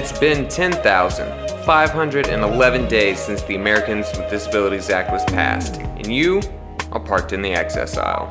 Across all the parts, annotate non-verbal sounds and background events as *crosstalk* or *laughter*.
It's been 10,511 days since the Americans with Disabilities Act was passed, and you are parked in the access aisle.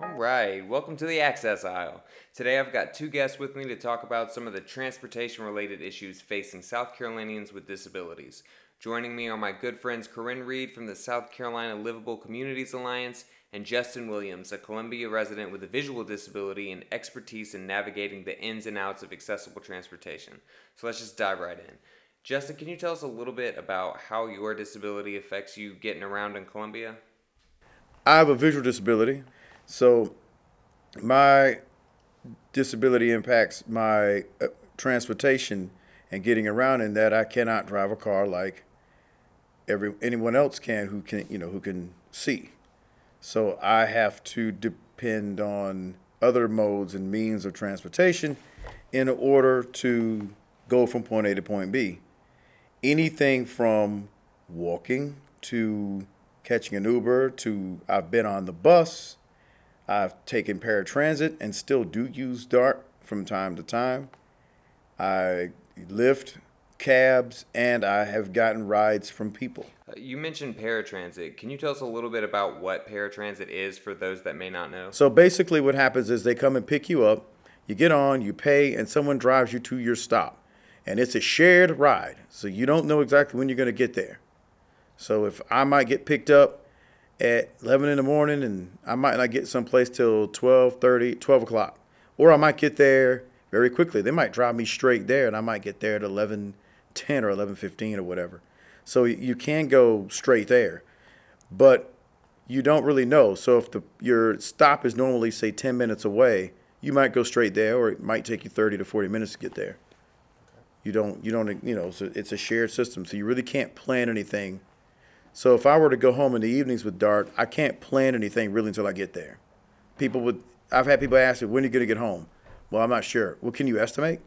All right, welcome to the access aisle. Today I've got two guests with me to talk about some of the transportation related issues facing South Carolinians with disabilities. Joining me are my good friends Corrine Reed from the South Carolina Livable Communities Alliance and Justin Williams, a Columbia resident with a visual disability and expertise in navigating the ins and outs of accessible transportation. So let's just dive right in. Justin, can you tell us a little bit about how your disability affects you getting around in Columbia? I have a visual disability, so my disability impacts my uh, transportation and getting around in that I cannot drive a car like every anyone else can who can you know who can see. So I have to depend on other modes and means of transportation in order to go from point A to point B. Anything from walking to catching an Uber to I've been on the bus, I've taken paratransit and still do use DART from time to time. I Lyft cabs and I have gotten rides from people. Uh, You mentioned paratransit. Can you tell us a little bit about what paratransit is for those that may not know? So basically, what happens is they come and pick you up, you get on, you pay, and someone drives you to your stop. And it's a shared ride, so you don't know exactly when you're going to get there. So if I might get picked up at 11 in the morning and I might not get someplace till 12, 12 o'clock, or I might get there very quickly. They might drive me straight there and I might get there at 11, 10 or 11:15 or whatever. So you can go straight there, but you don't really know. So if the your stop is normally say 10 minutes away, you might go straight there, or it might take you 30 to 40 minutes to get there. You don't you don't you know so it's a shared system, so you really can't plan anything. So if I were to go home in the evenings with Dart, I can't plan anything really until I get there. People would I've had people ask me when are you going to get home. Well, I'm not sure. Well, can you estimate?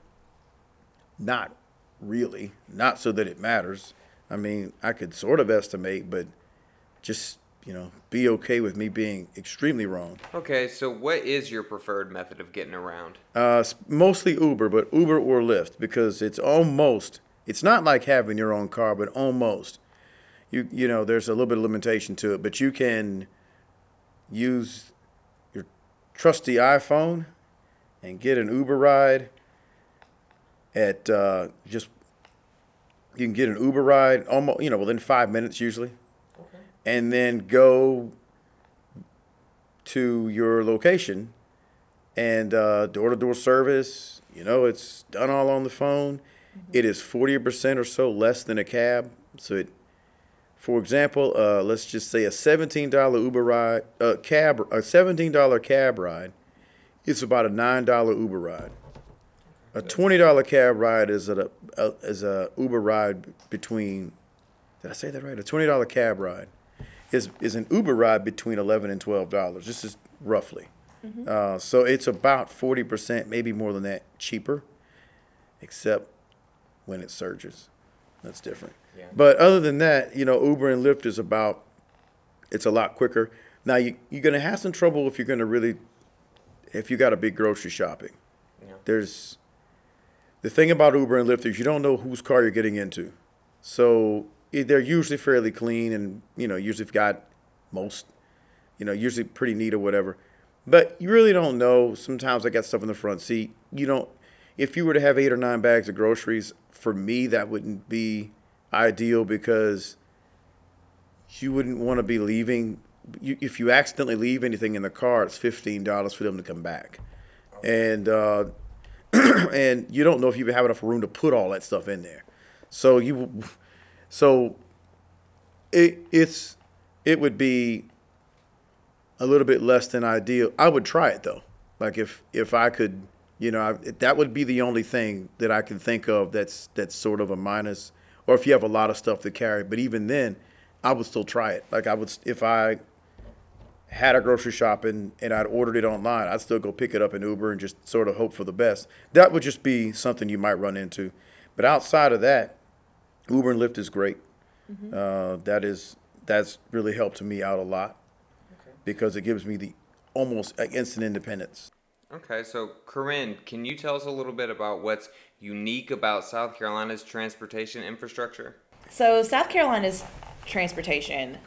Not really. Not so that it matters. I mean, I could sort of estimate, but just, you know, be okay with me being extremely wrong. Okay, so what is your preferred method of getting around? Uh, mostly Uber, but Uber or Lyft because it's almost, it's not like having your own car, but almost. You, you know, there's a little bit of limitation to it, but you can use your trusty iPhone and get an Uber ride at uh, just, you can get an Uber ride almost, you know, within five minutes usually. And then go to your location and uh, door-to-door service. You know, it's done all on the phone. It is forty percent or so less than a cab. So it, for example, uh, let's just say a seventeen dollar Uber ride, uh, cab, a seventeen dollar cab ride, is about a nine dollar Uber ride. A twenty dollar cab ride is a, a is a Uber ride between. Did I say that right? A twenty dollar cab ride is is an Uber ride between eleven and twelve dollars. This is roughly. Uh, so it's about forty percent, maybe more than that, cheaper, except when it surges. That's different. Yeah. But other than that, you know, Uber and Lyft is about. It's a lot quicker. Now you you're gonna have some trouble if you're gonna really, if you got a big grocery shopping. Yeah. There's the thing about Uber and Lyft is you don't know whose car you're getting into. So they're usually fairly clean and, you know, usually got most, you know, usually pretty neat or whatever. But you really don't know. Sometimes I got stuff in the front seat. You don't, if you were to have eight or nine bags of groceries, for me, that wouldn't be ideal because you wouldn't want to be leaving. You, if you accidentally leave anything in the car, it's $15 for them to come back. And, uh, *clears throat* and you don't know if you have enough room to put all that stuff in there. So you, so it it's it would be a little bit less than ideal. I would try it though. Like if if I could, you know, I, that would be the only thing that I can think of that's that's sort of a minus. Or if you have a lot of stuff to carry, but even then, I would still try it. Like I would if I had a grocery shopping and I'd ordered it online, I'd still go pick it up in Uber and just sort of hope for the best. That would just be something you might run into. But outside of that, Uber and Lyft is great. Uh, that is that's really helped me out a lot. because it gives me the almost instant independence. Okay, so Corrine, can you tell us a little bit about what's unique about South Carolina's transportation infrastructure? So, South Carolina's transportation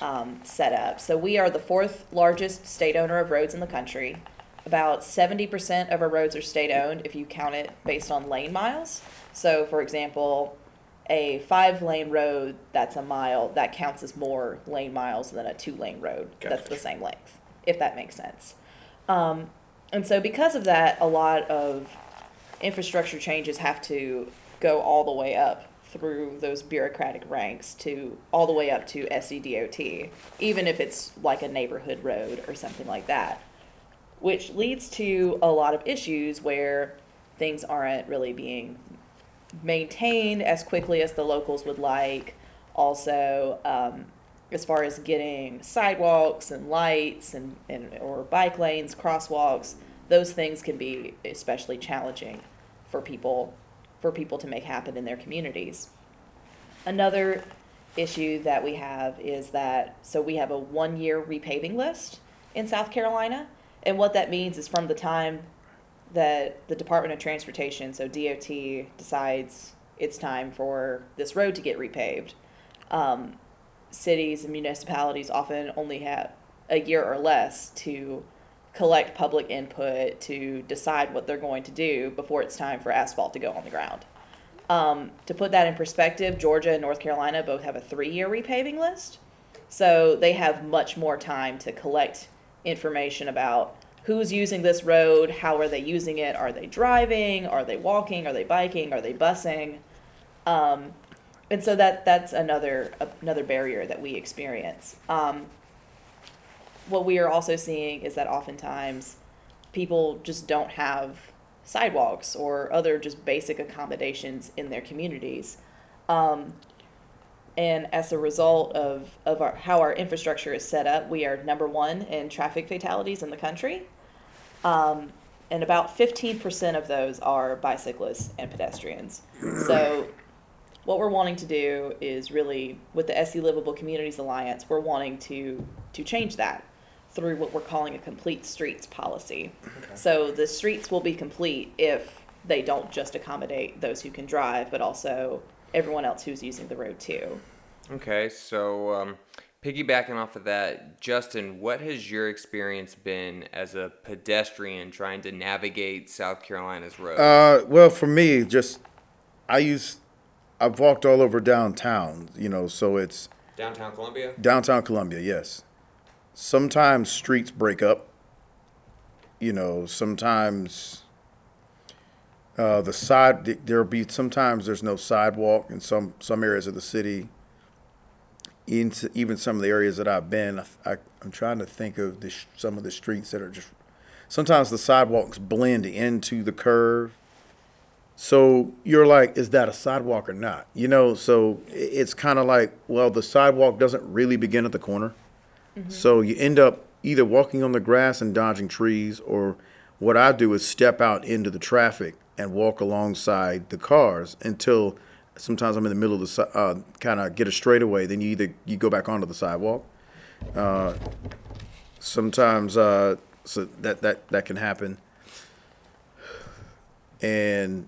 um, setup. So, we are the fourth largest state owner of roads in the country. About 70% of our roads are state owned if you count it based on lane miles. So, for example, a five lane road that's a mile, that counts as more lane miles than a two lane road that's the same length, if that makes sense. Um, and so, because of that, a lot of infrastructure changes have to go all the way up through those bureaucratic ranks to all the way up to SCDOT, even if it's like a neighborhood road or something like that, which leads to a lot of issues where things aren't really being maintained as quickly as the locals would like. Also, um, as far as getting sidewalks and lights and, and or bike lanes, crosswalks, those things can be especially challenging for people for people to make happen in their communities. Another issue that we have is that so we have a one year repaving list in South Carolina. And what that means is from the time that the Department of Transportation, so DOT, decides it's time for this road to get repaved, um, cities and municipalities often only have a year or less to collect public input to decide what they're going to do before it's time for asphalt to go on the ground. Um, to put that in perspective, Georgia and North Carolina both have a three year repaving list. So they have much more time to collect information about who's using this road, how are they using it, are they driving, are they walking, are they biking, are they busing? Um, and so that that's another another barrier that we experience. Um, what we are also seeing is that oftentimes people just don't have sidewalks or other just basic accommodations in their communities. Um, and as a result of, of our, how our infrastructure is set up, we are number one in traffic fatalities in the country. Um, and about 15% of those are bicyclists and pedestrians. So, what we're wanting to do is really, with the SC Livable Communities Alliance, we're wanting to, to change that through what we're calling a complete streets policy. So, the streets will be complete if they don't just accommodate those who can drive, but also everyone else who's using the road too. Okay, so um, piggybacking off of that, Justin, what has your experience been as a pedestrian trying to navigate South Carolina's roads? Uh, well, for me, just I use I've walked all over downtown, you know, so it's Downtown Columbia? downtown Columbia, yes. Sometimes streets break up. You know, sometimes uh, the side there'll be sometimes there's no sidewalk in some some areas of the city. Into even some of the areas that I've been, I, I'm trying to think of the, some of the streets that are just. Sometimes the sidewalks blend into the curve. So you're like, is that a sidewalk or not? You know, so it's kind of like, well, the sidewalk doesn't really begin at the corner. So you end up either walking on the grass and dodging trees, or what I do is step out into the traffic and walk alongside the cars until sometimes I'm in the middle of the, uh, kind of get a straightaway. Then you either you go back onto the sidewalk. Uh, sometimes uh, so that that that can happen. And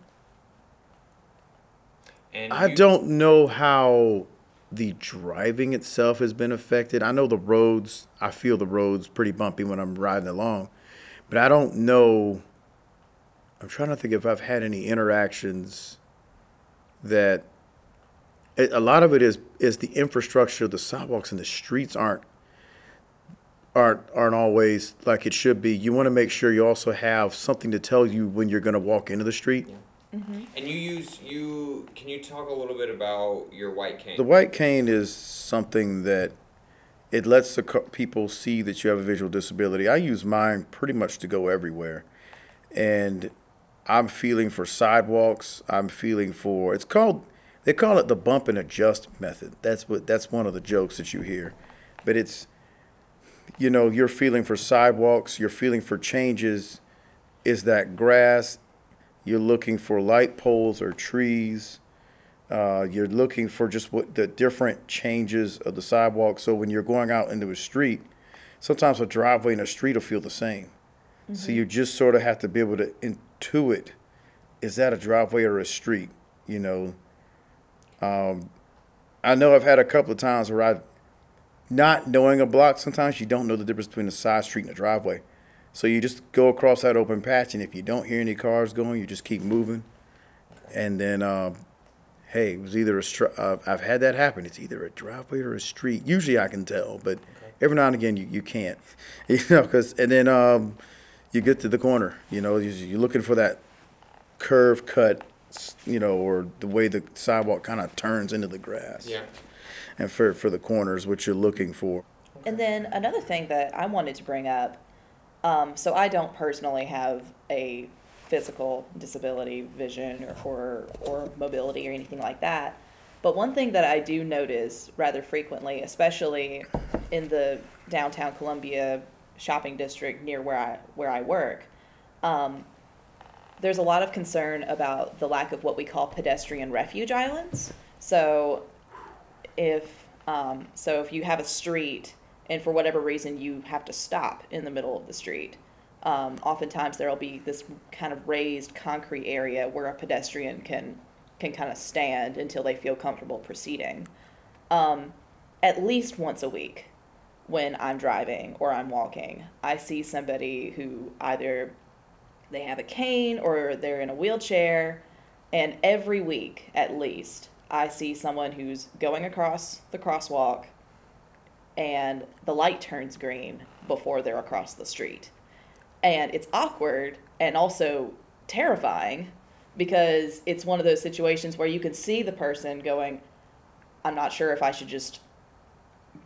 And I you- don't know how the driving itself has been affected. I know the roads, I feel the roads pretty bumpy when I'm riding along, but I don't know. I'm trying to think if I've had any interactions that it, a lot of it is is the infrastructure, the sidewalks and the streets aren't aren't aren't always like it should be. You want to make sure you also have something to tell you when you're going to walk into the street. Mm-hmm. And you use you can you talk a little bit about your white cane? The white cane is something that it lets the co- people see that you have a visual disability. I use mine pretty much to go everywhere. And I'm feeling for sidewalks. I'm feeling for it's called they call it the bump and adjust method. That's what that's one of the jokes that you hear. But it's you know, you're feeling for sidewalks, you're feeling for changes. Is that grass? You're looking for light poles or trees. Uh, you're looking for just what the different changes of the sidewalk. So when you're going out into a street, sometimes a driveway and a street will feel the same. So you just sort of have to be able to intuit, is that a driveway or a street? You know, um, I know I've had a couple of times where I, not knowing a block, sometimes you don't know the difference between a side street and a driveway. So you just go across that open patch, and if you don't hear any cars going, you just keep moving. And then, um, hey, it was either a str- uh, I've had that happen. It's either a driveway or a street. Usually I can tell, but every now and again you, you can't, *laughs* you know, because and then um, you get to the corner, you know, you- you're looking for that curb cut, s- you know, or the way the sidewalk kind of turns into the grass. Yeah. And for for the corners, what you're looking for. And then another thing that I wanted to bring up, um, so I don't personally have a physical disability, vision, or, or, or mobility or anything like that. But one thing that I do notice rather frequently, especially in the downtown Columbia shopping district near where I, where I work, um, there's a lot of concern about the lack of what we call pedestrian refuge islands. So if um, so if you have a street and for whatever reason you have to stop in the middle of the street. Um, oftentimes there'll be this kind of raised concrete area where a pedestrian can can kind of stand until they feel comfortable proceeding. Um, at least once a week when i'm driving or i'm walking i see somebody who either they have a cane or they're in a wheelchair and every week at least i see someone who's going across the crosswalk and the light turns green before they're across the street and it's awkward and also terrifying because it's one of those situations where you can see the person going i'm not sure if i should just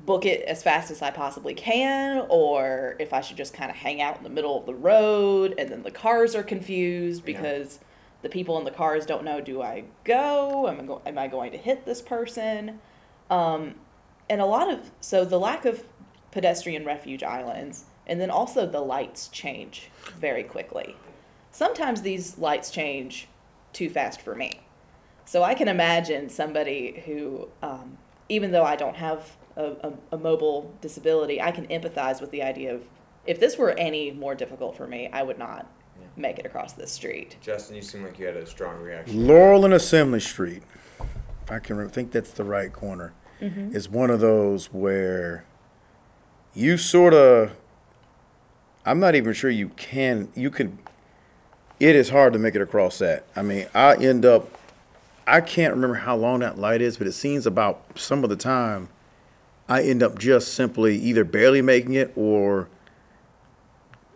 book it as fast as I possibly can, or if I should just kind of hang out in the middle of the road, and then the cars are confused Yeah. because the people in the cars don't know: do I go? Am I, go- am I going to hit this person? Um, and a lot of so the lack of pedestrian refuge islands, and then also the lights change very quickly. Sometimes these lights change too fast for me. So I can imagine somebody who, um, even though I don't have a, a, a mobile disability, I can empathize with the idea of if this were any more difficult for me, I would not make it across this street. Justin, you seem like you had a strong reaction. Laurel and Assembly Street, if I can re- think that's the right corner, Mm-hmm. is one of those where you sort of, I'm not even sure you can, you can, it is hard to make it across that. I mean, I end up, I can't remember how long that light is, but it seems about some of the time, I end up just simply either barely making it or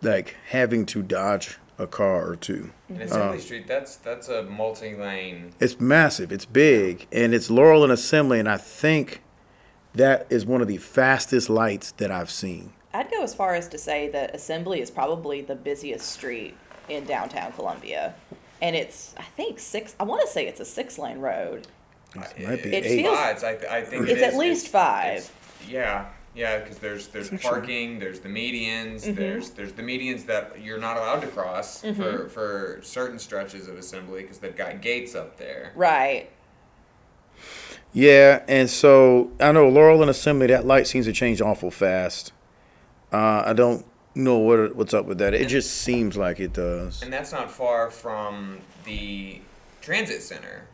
like having to dodge a car or two. And Assembly um, Street, that's that's a multi-lane. It's massive. It's big, and it's Laurel and Assembly, and I think that is one of the fastest lights that I've seen. I'd go as far as to say that Assembly is probably the busiest street in downtown Columbia. And it's, I think, six, I want to say it's a six lane road. It might be It eight. feels- Fives, I, I think It's it at least It's- five. it's- yeah, yeah, because there's there's It's actually- parking, there's the medians, Mm-hmm. there's there's the medians that you're not allowed to cross for for certain stretches of assembly because they've got gates up there. Right. Yeah, and so I know Laurel and Assembly. That light seems to change awful fast. Uh, I don't know what what's up with that. It just seems like it does. And that's not far from the transit center,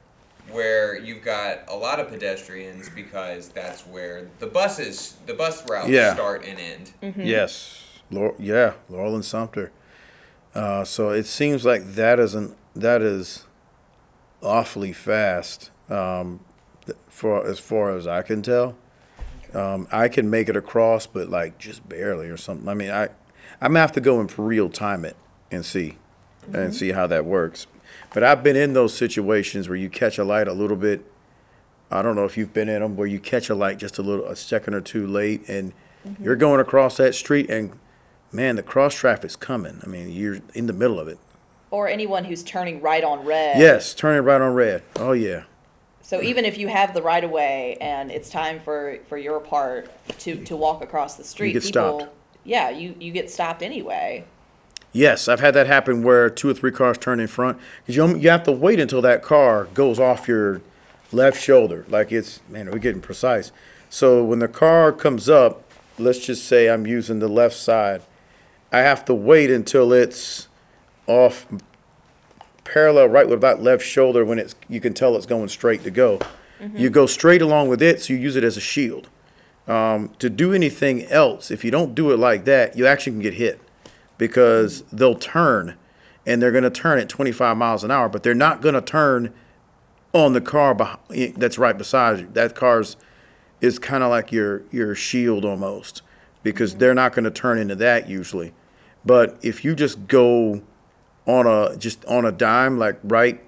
where you've got a lot of pedestrians because that's where the buses, the bus routes Yeah. start and end. Yes, Laurel, yeah, Laurel and Sumter. Uh, so it seems like that isn't that is awfully fast um, for as far as I can tell. Um, I can make it across, but like just barely or something. I mean, I I'm gonna have to go and for real time it and see and see how that works. But I've been in those situations where you catch a light a little bit. I don't know if you've been in them where you catch a light just a little a second or two late, and mm-hmm. you're going across that street, and man, the cross traffic's coming. I mean, you're in the middle of it. Or anyone who's turning right on red. Yes, turning right on red. Oh yeah. So even if you have the right of way and it's time for, for your part to, to walk across the street, get people, stopped. yeah, you, you get stopped anyway. Yes, I've had that happen where two or three cars turn in front because you you have to wait until that car goes off your left shoulder. Like it's man, we're getting precise. So when the car comes up, let's just say I'm using the left side, I have to wait until it's off parallel right with that left shoulder when it's you can tell it's going straight to go. You go straight along with it, so you use it as a shield. Um, to do anything else, if you don't do it like that, you actually can get hit because they'll turn and they're going to turn at 25 miles an hour, but they're not going to turn on the car beh- that's right beside you. That car's is kind of like your your shield almost because they're not going to turn into that usually. But if you just go on a just on a dime like right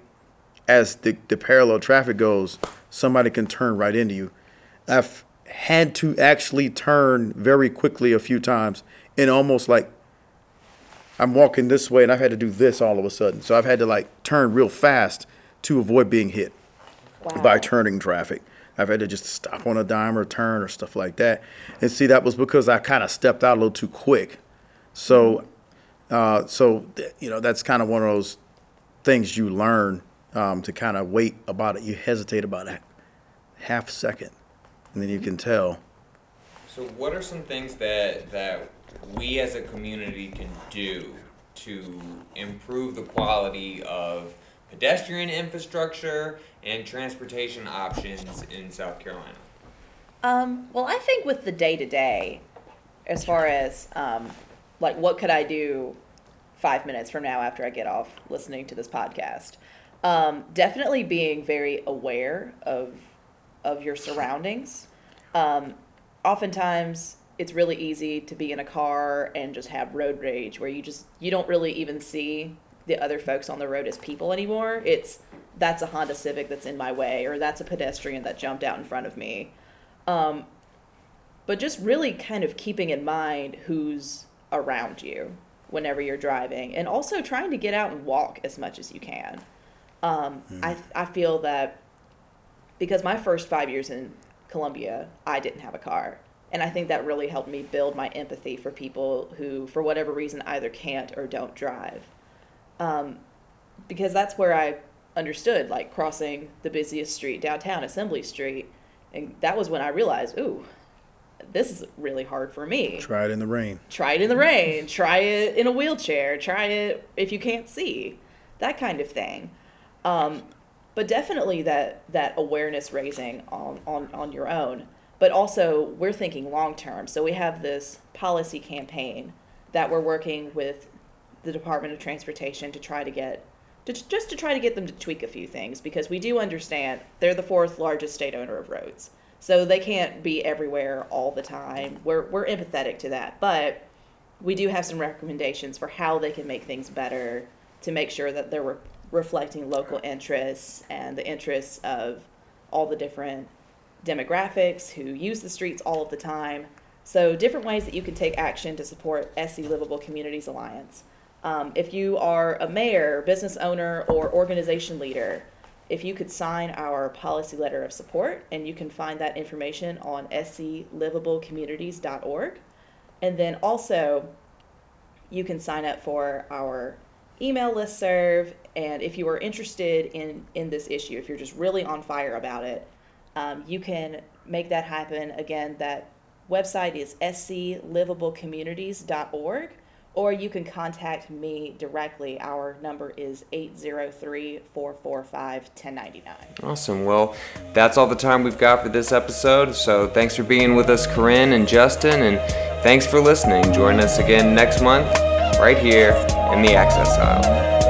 as the, the parallel traffic goes, somebody can turn right into you. I've had to actually turn very quickly a few times and almost like I'm walking this way and I've had to do this all of a sudden. So I've had to like turn real fast to avoid being hit Wow. by turning traffic. I've had to just stop on a dime or turn or stuff like that. And see, that was because I kind of stepped out a little too quick. So, uh, so th- you know, that's kind of one of those things you learn um, to kind of wait about it. You hesitate about a half second, and then you can tell. So, what are some things that that we as a community can do to improve the quality of pedestrian infrastructure and transportation options in South Carolina? Um, well, I think with the day to day, as far as um, like what could I do five minutes from now after I get off listening to this podcast, um, definitely being very aware of of your surroundings. Um, oftentimes, it's really easy to be in a car and just have road rage, where you just you don't really even see the other folks on the road as people anymore. It's that's a Honda Civic that's in my way, or that's a pedestrian that jumped out in front of me. Um, but just really kind of keeping in mind who's around you whenever you're driving and also trying to get out and walk as much as you can. Um, I, I feel that because my first five years in columbia i didn't have a car and i think that really helped me build my empathy for people who for whatever reason either can't or don't drive um, because that's where i understood like crossing the busiest street downtown assembly street and that was when I realized, ooh, this is really hard for me. Try it in the rain. Try it in the rain, try it in a wheelchair, try it if you can't see, that kind of thing. Um, but definitely that that awareness raising on, on, on your own. But also we're thinking long term. So we have this policy campaign that we're working with the Department of Transportation to try to get to, just to try to get them to tweak a few things because we do understand they're the fourth largest state owner of roads. So they can't be everywhere all the time. We're we're empathetic to that, but we do have some recommendations for how they can make things better to make sure that they're re- reflecting local interests and the interests of all the different demographics who use the streets all of the time. So different ways that you can take action to support SC Livable Communities Alliance. Um, if you are a mayor, business owner, or organization leader, if you could sign our policy letter of support, and you can find that information on sclivablecommunities.org. And then also, you can sign up for our email list serve. And if you are interested in, in this issue, if you're just really on fire about it, um, you can make that happen. Again, that website is sclivablecommunities.org or you can contact me directly. Our number is 803 445 1099. Awesome. Well, that's all the time we've got for this episode. So thanks for being with us, Corrine and Justin, and thanks for listening. Join us again next month, right here in the Access Aisle.